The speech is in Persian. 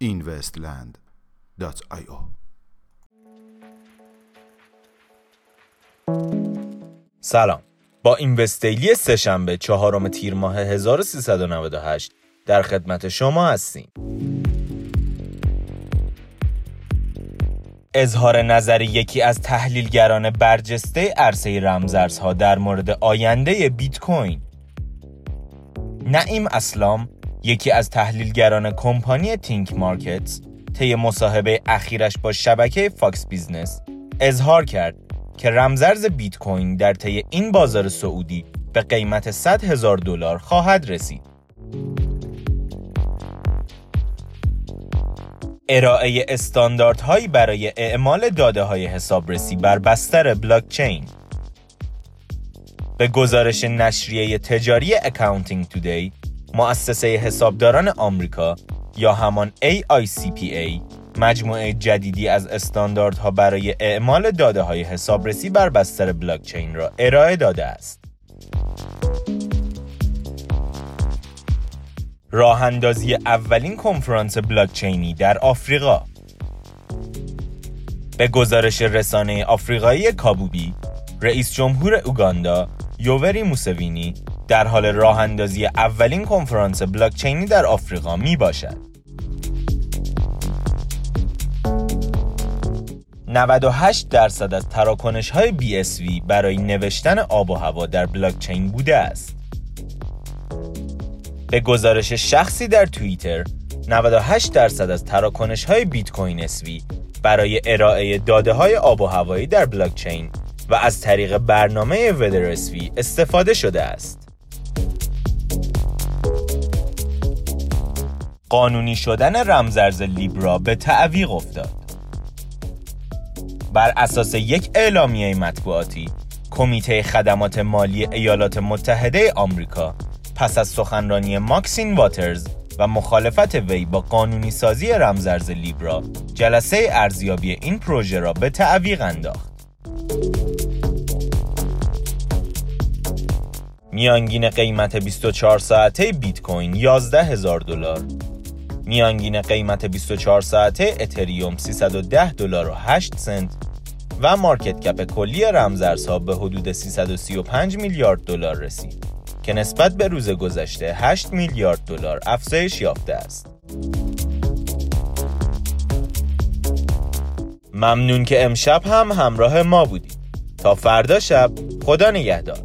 investland.io سلام. با اینوستیلی سهشنبه چهارم تیر ماه 1398 در خدمت شما هستیم. اظهار نظر یکی از تحلیلگران برجسته عرصه رمزارزها در مورد آینده بیت کوین نعیم اسلام یکی از تحلیلگران کمپانی ThinkMarkets طی مصاحبه اخیرش با شبکه Fox Business اظهار کرد که رمزرز بیت کوین در طی این بازار صعودی به قیمت 100 هزار دلار خواهد رسید. ارائه استانداردهایی برای اعمال داده های حسابرسی بر بستر بلاکچین به گزارش نشریه تجاری اکاونتینگ تودی مؤسسه حسابداران آمریکا یا همان AICPA مجموعه جدیدی از استانداردها برای اعمال داده های حسابرسی بر بستر بلاکچین را ارائه داده است. راه اندازی اولین کنفرانس بلاکچینی در آفریقا به گزارش رسانه آفریقایی کابوبی رئیس جمهور اوگاندا یووری موسوینی در حال راه اندازی اولین کنفرانس بلاکچینی در آفریقا می باشد. 98 درصد از تراکنش های BSV برای نوشتن آب و هوا در بلاکچین بوده است. به گزارش شخصی در توییتر 98 درصد از تراکنش های بیت کوین SV برای ارائه داده های آب و هوایی در بلاکچین و از طریق برنامه ودر SV استفاده شده است. قانونی شدن رمزرز لیبرا به تعویق افتاد. بر اساس یک اعلامیه مطبوعاتی، کمیته خدمات مالی ایالات متحده آمریکا پس از سخنرانی ماکسین واترز و مخالفت وی با قانونی سازی رمزرز لیبرا جلسه ارزیابی این پروژه را به تعویق انداخت. میانگین قیمت 24 ساعته بیت کوین 11 هزار دلار. میانگین قیمت 24 ساعته اتریوم 310 دلار و 8 سنت. و مارکت کپ کلی رمزارزها به حدود 335 میلیارد دلار رسید. که نسبت به روز گذشته 8 میلیارد دلار افزایش یافته است. ممنون که امشب هم همراه ما بودید. تا فردا شب خدا نگهدار.